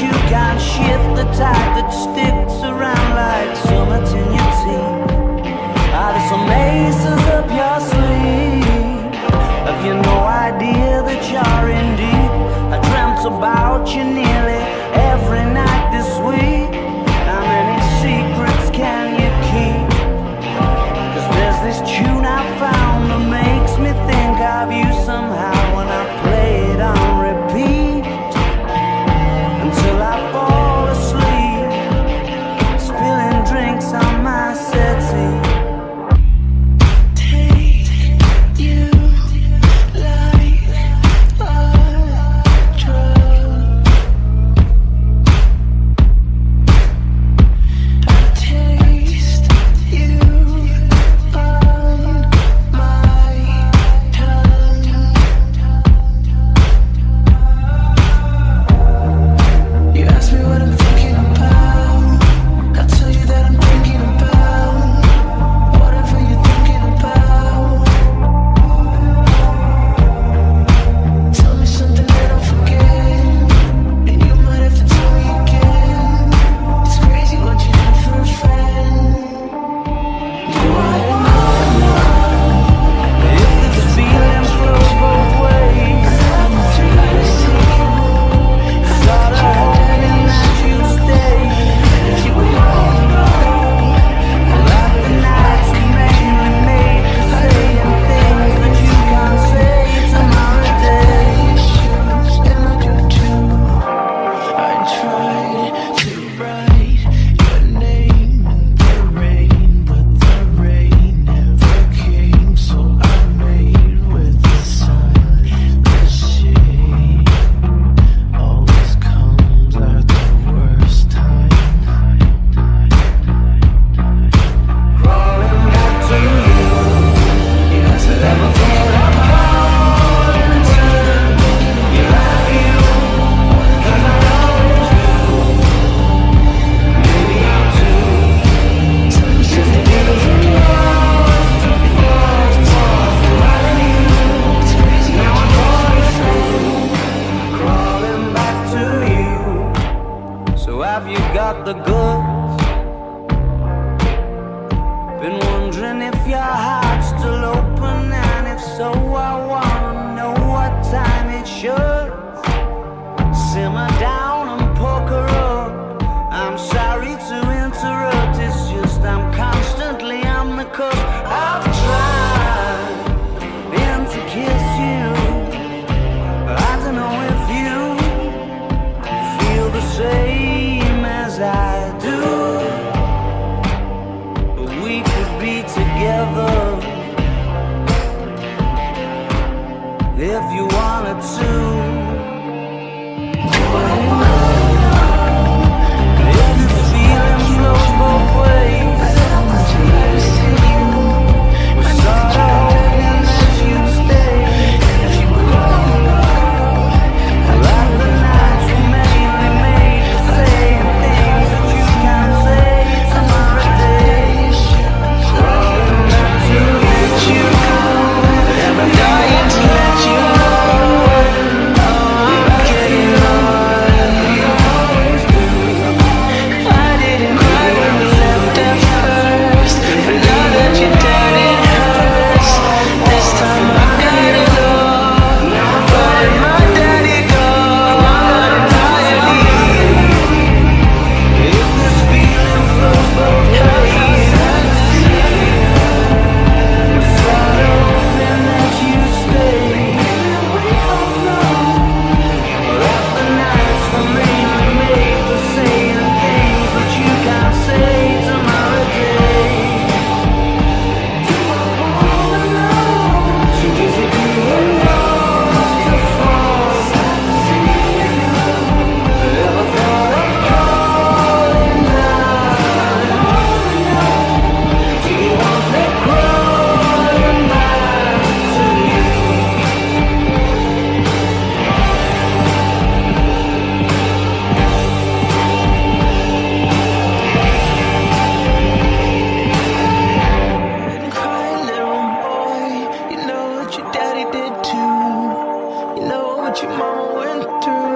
you can't shift the tide that sticks around like so the good. never what your mama went through.